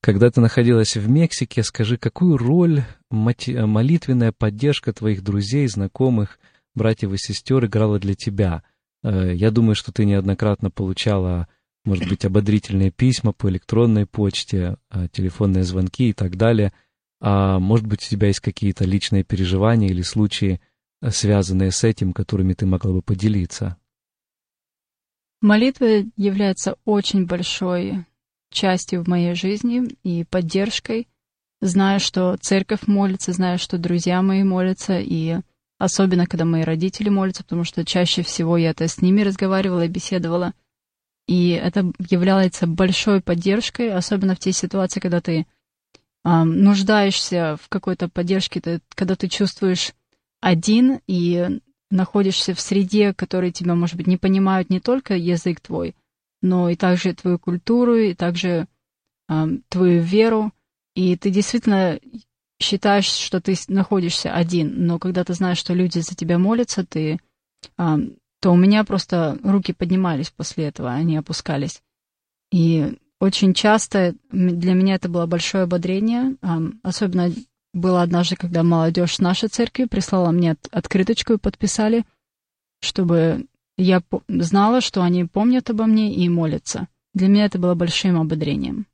Когда ты находилась в Мексике, скажи, какую роль молитвенная поддержка твоих друзей, знакомых, братьев и сестер играла для тебя? Э, я думаю, что ты неоднократно получала, может быть, ободрительные письма по электронной почте, э, телефонные звонки и так далее. А может быть, у тебя есть какие-то личные переживания или случаи, э, связанные с этим, которыми ты могла бы поделиться? Молитва является очень большой частью в моей жизни и поддержкой. Знаю, что церковь молится, знаю, что друзья мои молятся, и особенно, когда мои родители молятся, потому что чаще всего я это с ними разговаривала и беседовала. И это является большой поддержкой, особенно в те ситуации, когда ты э, нуждаешься в какой-то поддержке, ты, когда ты чувствуешь один и находишься в среде, которые тебя, может быть, не понимают не только язык твой, но и также твою культуру, и также э, твою веру. И ты действительно считаешь, что ты находишься один, но когда ты знаешь, что люди за тебя молятся, ты, э, то у меня просто руки поднимались после этого, они опускались. И очень часто для меня это было большое ободрение, особенно было однажды, когда молодежь нашей церкви прислала мне открыточку и подписали, чтобы я знала, что они помнят обо мне и молятся. Для меня это было большим ободрением.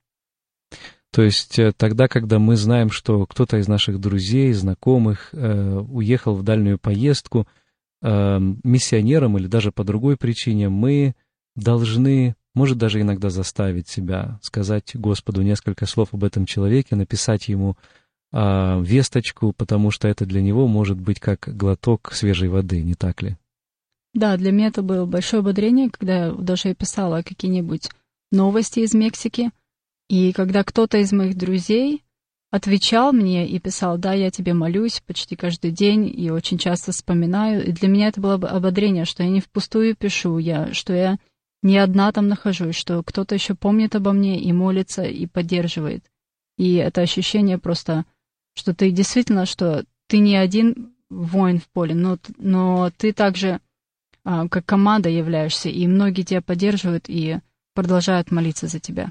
То есть э, тогда, когда мы знаем, что кто-то из наших друзей, знакомых э, уехал в дальнюю поездку э, миссионером или даже по другой причине, мы должны, может даже иногда заставить себя сказать Господу несколько слов об этом человеке, написать ему э, весточку, потому что это для него может быть как глоток свежей воды, не так ли? Да, для меня это было большое ободрение, когда даже я писала какие-нибудь новости из Мексики, и когда кто-то из моих друзей отвечал мне и писал, да, я тебе молюсь почти каждый день и очень часто вспоминаю, и для меня это было ободрение, что я не впустую пишу, я, что я не одна там нахожусь, что кто-то еще помнит обо мне и молится, и поддерживает. И это ощущение просто, что ты действительно, что ты не один воин в поле, но, но ты также а, как команда являешься, и многие тебя поддерживают и продолжают молиться за тебя.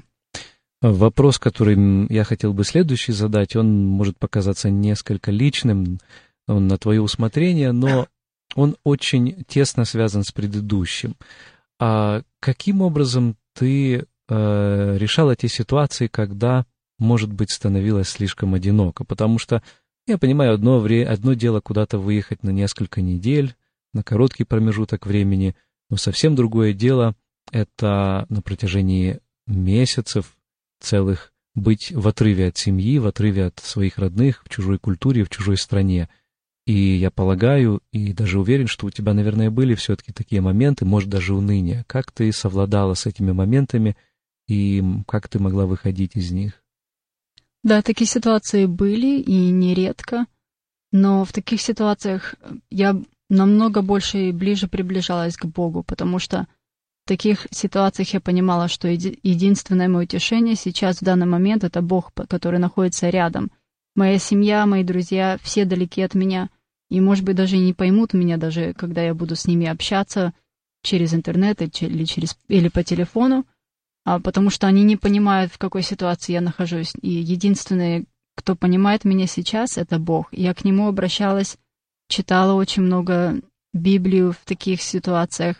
Вопрос, который я хотел бы следующий задать, он может показаться несколько личным, он на твое усмотрение, но он очень тесно связан с предыдущим. А каким образом ты э, решала те ситуации, когда, может быть, становилось слишком одиноко? Потому что я понимаю, одно, вре- одно дело куда-то выехать на несколько недель, на короткий промежуток времени, но совсем другое дело — это на протяжении месяцев целых быть в отрыве от семьи, в отрыве от своих родных, в чужой культуре, в чужой стране. И я полагаю, и даже уверен, что у тебя, наверное, были все-таки такие моменты, может, даже уныние. Как ты совладала с этими моментами и как ты могла выходить из них? Да, такие ситуации были и нередко, но в таких ситуациях я намного больше и ближе приближалась к Богу, потому что в таких ситуациях я понимала, что еди- единственное мое утешение сейчас в данный момент это Бог, который находится рядом. Моя семья, мои друзья, все далеки от меня, и, может быть, даже не поймут меня, даже когда я буду с ними общаться через интернет или, через, или по телефону, а, потому что они не понимают, в какой ситуации я нахожусь. И единственный, кто понимает меня сейчас, это Бог. Я к Нему обращалась читала очень много Библию в таких ситуациях,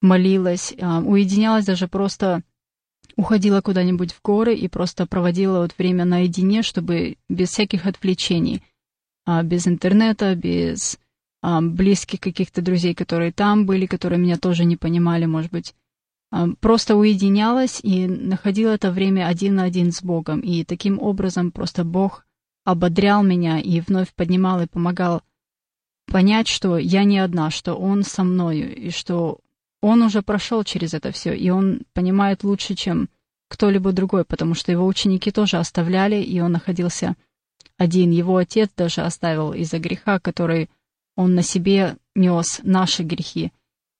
молилась, а, уединялась даже просто уходила куда-нибудь в горы и просто проводила вот время наедине, чтобы без всяких отвлечений. а, без интернета, без а, близких каких-то друзей, которые там были, которые меня тоже не понимали, может быть. Просто уединялась и находила это время один на один с Богом. И таким образом просто Бог ободрял меня и вновь поднимал и помогал понять, что я не одна, что Он со мною, и что Он уже прошел через это все, и Он понимает лучше, чем кто-либо другой, потому что его ученики тоже оставляли, и он находился один. Его отец даже оставил из-за греха, который он на себе нес, наши грехи.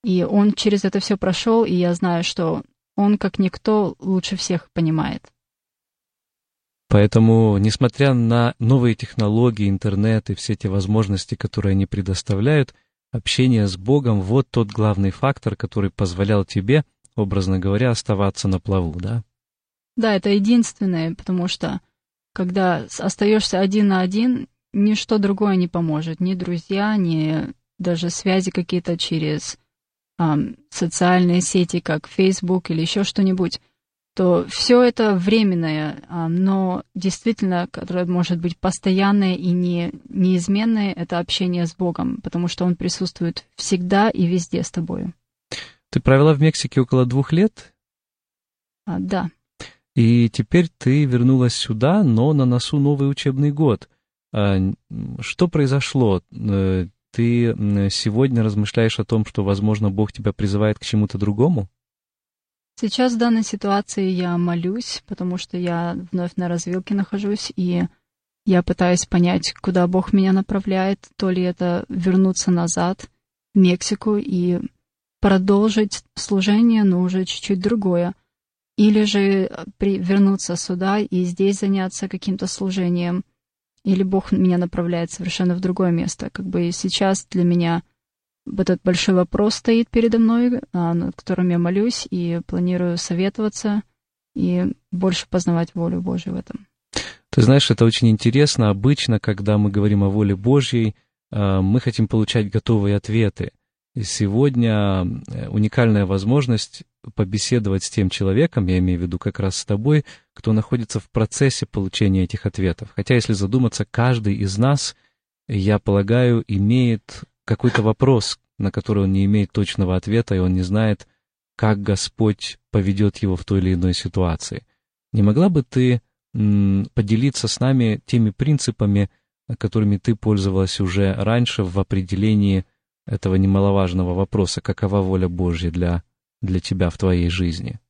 И он через это все прошел, и я знаю, что он, как никто, лучше всех понимает. Поэтому, несмотря на новые технологии, интернет и все те возможности, которые они предоставляют, общение с Богом — вот тот главный фактор, который позволял тебе, образно говоря, оставаться на плаву, да? Да, это единственное, потому что когда остаешься один на один, ничто другое не поможет. Ни друзья, ни даже связи какие-то через эм, социальные сети, как Facebook или еще что-нибудь, то все это временное, эм, но действительно, которое может быть постоянное и не, неизменное, это общение с Богом, потому что Он присутствует всегда и везде с тобой. Ты провела в Мексике около двух лет? А, да. И теперь ты вернулась сюда, но на носу новый учебный год. А, что произошло? Э, ты сегодня размышляешь о том, что, возможно, Бог тебя призывает к чему-то другому? Сейчас в данной ситуации я молюсь, потому что я вновь на развилке нахожусь, и я пытаюсь понять, куда Бог меня направляет, то ли это вернуться назад в Мексику и продолжить служение, но уже чуть-чуть другое — или же при, вернуться сюда и здесь заняться каким-то служением, или Бог меня направляет совершенно в другое место. Как бы сейчас для меня этот большой вопрос стоит передо мной, а, над которым я молюсь и планирую советоваться и больше познавать волю Божью в этом. Ты знаешь, это очень интересно. Обычно, когда мы говорим о воле Божьей, а, мы хотим получать готовые ответы. И сегодня э, уникальная возможность побеседовать с тем человеком, я имею в виду как раз с тобой, кто находится в процессе получения этих ответов. Хотя, если задуматься, каждый из нас, я полагаю, имеет какой-то вопрос, на который он не имеет точного ответа, и он не знает, как Господь поведет его в той или иной ситуации. Не могла бы ты поделиться с нами теми принципами, которыми ты пользовалась уже раньше в определении этого немаловажного вопроса, какова воля Божья для, для тебя в твоей жизни?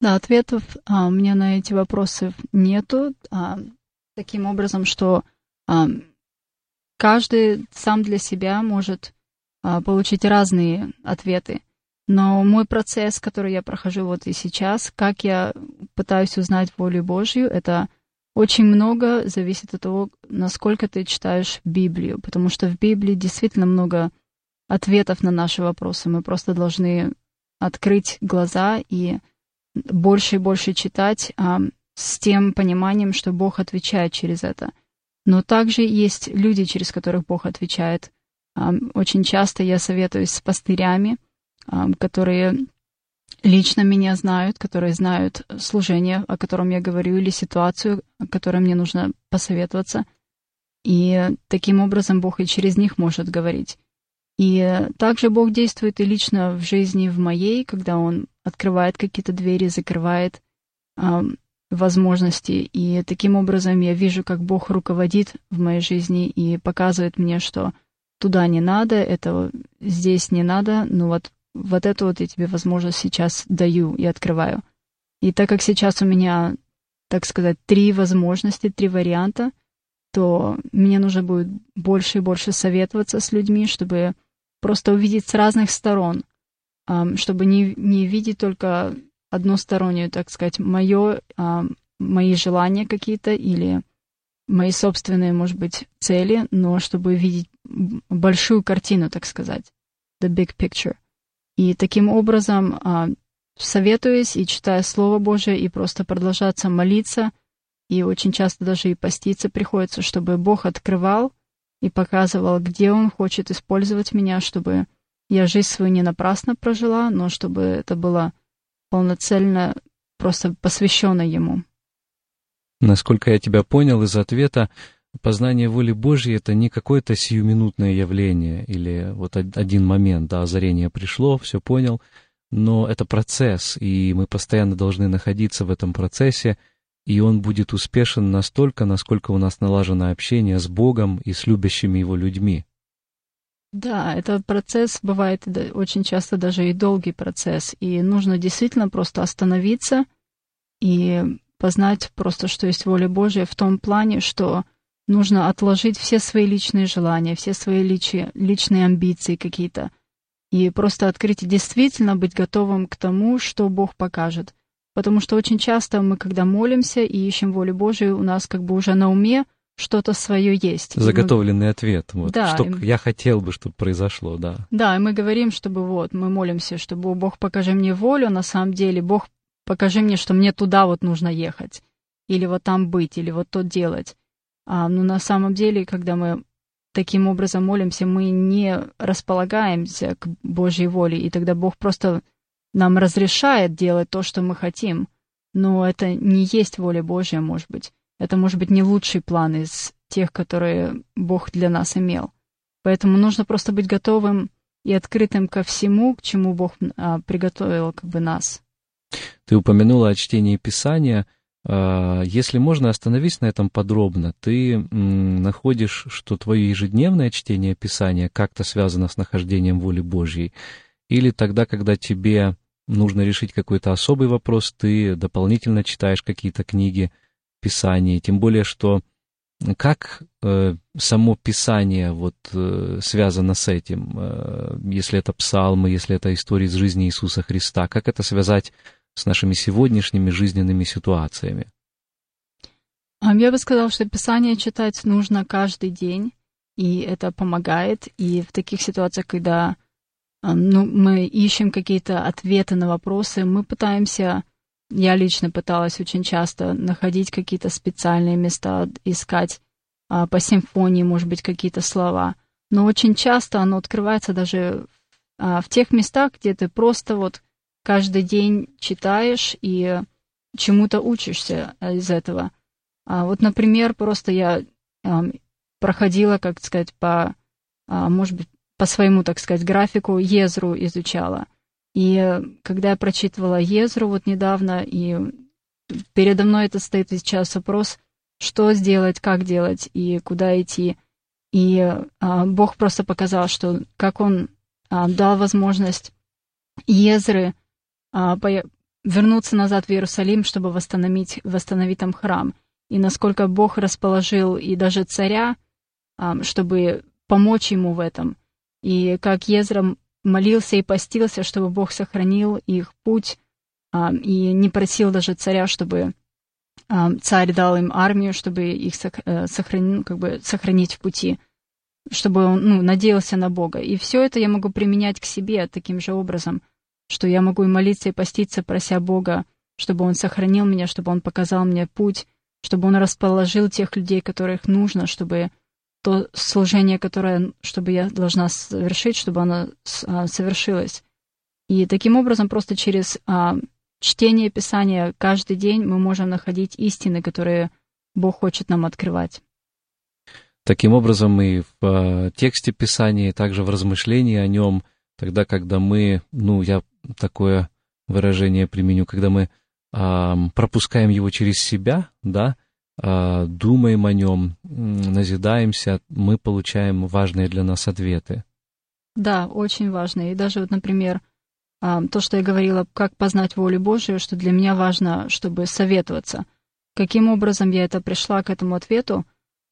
Да, ответов а, у меня на эти вопросы нету. А, таким образом, что а, каждый сам для себя может а, получить разные ответы. Но мой процесс, который я прохожу вот и сейчас, как я пытаюсь узнать волю Божью, это очень много зависит от того, насколько ты читаешь Библию, потому что в Библии действительно много ответов на наши вопросы. Мы просто должны открыть глаза и больше и больше читать а, с тем пониманием, что Бог отвечает через это. Но также есть люди, через которых Бог отвечает. Очень часто я советуюсь с пастырями, которые лично меня знают, которые знают служение, о котором я говорю, или ситуацию, о которой мне нужно посоветоваться. И таким образом Бог и через них может говорить. И также Бог действует и лично в жизни в моей, когда Он открывает какие-то двери, закрывает возможности. И таким образом я вижу, как Бог руководит в моей жизни и показывает мне, что туда не надо, это здесь не надо, но вот, вот эту вот я тебе возможность сейчас даю и открываю. И так как сейчас у меня, так сказать, три возможности, три варианта, то мне нужно будет больше и больше советоваться с людьми, чтобы просто увидеть с разных сторон, чтобы не, не видеть только одностороннюю, так сказать, мое, мои желания какие-то или мои собственные, может быть, цели, но чтобы видеть большую картину, так сказать, the big picture. И таким образом, советуясь и читая Слово Божие, и просто продолжаться молиться, и очень часто даже и поститься приходится, чтобы Бог открывал и показывал, где он хочет использовать меня, чтобы я жизнь свою не напрасно прожила, но чтобы это было полноценно просто посвящено ему. Насколько я тебя понял из ответа, познание воли Божьей — это не какое-то сиюминутное явление или вот один момент, да, озарение пришло, все понял, но это процесс, и мы постоянно должны находиться в этом процессе, и он будет успешен настолько, насколько у нас налажено общение с Богом и с любящими Его людьми. Да, этот процесс бывает очень часто даже и долгий процесс, и нужно действительно просто остановиться и познать просто, что есть воля Божья в том плане, что нужно отложить все свои личные желания, все свои личи, личные амбиции какие-то, и просто открыть и действительно быть готовым к тому, что Бог покажет. Потому что очень часто мы, когда молимся и ищем волю Божию, у нас как бы уже на уме что-то свое есть. Заготовленный мы... ответ. Вот, да, что и... я хотел бы, чтобы произошло, да. Да, и мы говорим, чтобы вот, мы молимся, чтобы Бог покажи мне волю, на самом деле Бог покажи мне, что мне туда вот нужно ехать, или вот там быть, или вот то делать. А, но на самом деле, когда мы таким образом молимся, мы не располагаемся к Божьей воле, и тогда Бог просто нам разрешает делать то, что мы хотим. Но это не есть воля Божья, может быть. Это может быть не лучший план из тех, которые Бог для нас имел. Поэтому нужно просто быть готовым и открытым ко всему, к чему Бог а, приготовил как бы нас. Ты упомянула о чтении Писания. А, если можно, остановись на этом подробно. Ты находишь, что твое ежедневное чтение Писания как-то связано с нахождением воли Божьей? Или тогда, когда тебе нужно решить какой-то особый вопрос, ты дополнительно читаешь какие-то книги Писания, тем более, что как э, само Писание вот э, связано с этим, э, если это псалмы, если это истории из жизни Иисуса Христа, как это связать с нашими сегодняшними жизненными ситуациями? Я бы сказала, что Писание читать нужно каждый день, и это помогает. И в таких ситуациях, когда ну, мы ищем какие-то ответы на вопросы, мы пытаемся, я лично пыталась очень часто находить какие-то специальные места, искать а, по симфонии, может быть, какие-то слова. Но очень часто оно открывается даже а, в тех местах, где ты просто вот каждый день читаешь и чему-то учишься из этого. А вот, например, просто я а, проходила, как сказать, по, а, может быть, по своему, так сказать, графику Езру изучала. И когда я прочитывала Езру вот недавно, и передо мной это стоит сейчас вопрос, что сделать, как делать и куда идти. И а, Бог просто показал, что как Он а, дал возможность Езры а, по, вернуться назад в Иерусалим, чтобы восстановить, восстановить там храм. И насколько Бог расположил и даже царя, а, чтобы помочь ему в этом – и как Езра молился и постился, чтобы Бог сохранил их путь, а, и не просил даже царя, чтобы а, царь дал им армию, чтобы их э, сохранить, как бы сохранить в пути, чтобы он ну, надеялся на Бога. И все это я могу применять к себе таким же образом, что я могу и молиться, и поститься, прося Бога, чтобы Он сохранил меня, чтобы Он показал мне путь, чтобы Он расположил тех людей, которых нужно, чтобы то служение, которое, чтобы я должна совершить, чтобы оно а, совершилось. И таким образом, просто через а, чтение Писания каждый день мы можем находить истины, которые Бог хочет нам открывать. Таким образом, и в а, тексте Писания, и также в размышлении о нем, тогда, когда мы, ну, я такое выражение применю, когда мы а, пропускаем его через себя, да, думаем о нем, назидаемся, мы получаем важные для нас ответы. Да, очень важные. И даже вот, например, а, то, что я говорила, как познать волю Божию, что для меня важно, чтобы советоваться. Каким образом я это пришла к этому ответу?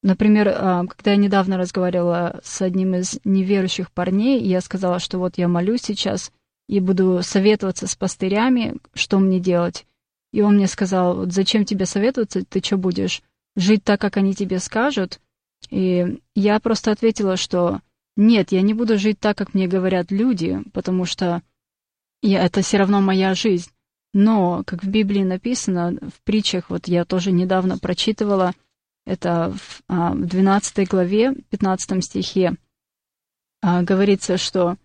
Например, а, когда я недавно разговаривала с одним из неверующих парней, я сказала, что вот я молюсь сейчас и буду советоваться с пастырями, что мне делать. И он мне сказал, вот зачем тебе советоваться, ты что будешь жить так, как они тебе скажут? И я просто ответила, что нет, я не буду жить так, как мне говорят люди, потому что я, это все равно моя жизнь. Но, как в Библии написано, в притчах, вот я тоже недавно прочитывала, это в, а, в 12 главе, 15 стихе, а, говорится, что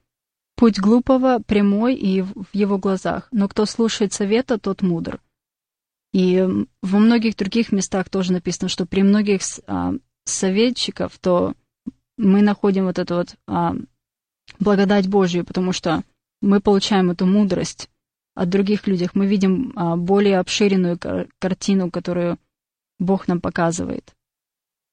«Путь глупого прямой и в его глазах, но кто слушает совета, тот мудр». И во многих других местах тоже написано, что при многих а, советчиков, то мы находим вот эту вот а, благодать Божью, потому что мы получаем эту мудрость от других людей. Мы видим а, более обширенную кар- картину, которую Бог нам показывает.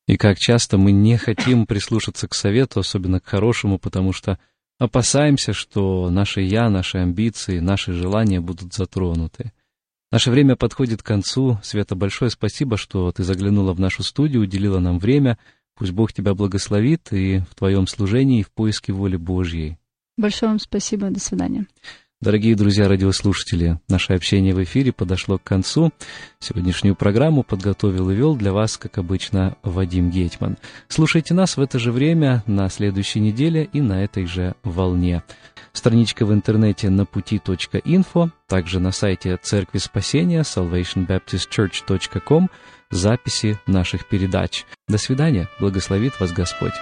И как часто мы не хотим прислушаться к совету, особенно к хорошему, потому что опасаемся, что наше «я», наши амбиции, наши желания будут затронуты. Наше время подходит к концу. Света, большое спасибо, что ты заглянула в нашу студию, уделила нам время. Пусть Бог тебя благословит и в твоем служении, и в поиске воли Божьей. Большое вам спасибо. До свидания. Дорогие друзья радиослушатели, наше общение в эфире подошло к концу. Сегодняшнюю программу подготовил и вел для вас, как обычно, Вадим Гетман. Слушайте нас в это же время на следующей неделе и на этой же волне. Страничка в интернете на пути.инфо, также на сайте Церкви Спасения salvationbaptistchurch.com записи наших передач. До свидания, благословит вас Господь.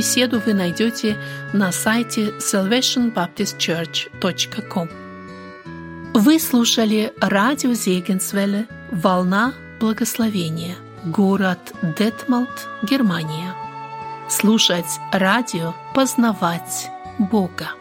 Беседу вы найдете на сайте salvationbaptistchurch.com. Вы слушали радио Зегенсвелле «Волна благословения», город Детмалт, Германия. Слушать радио, познавать Бога.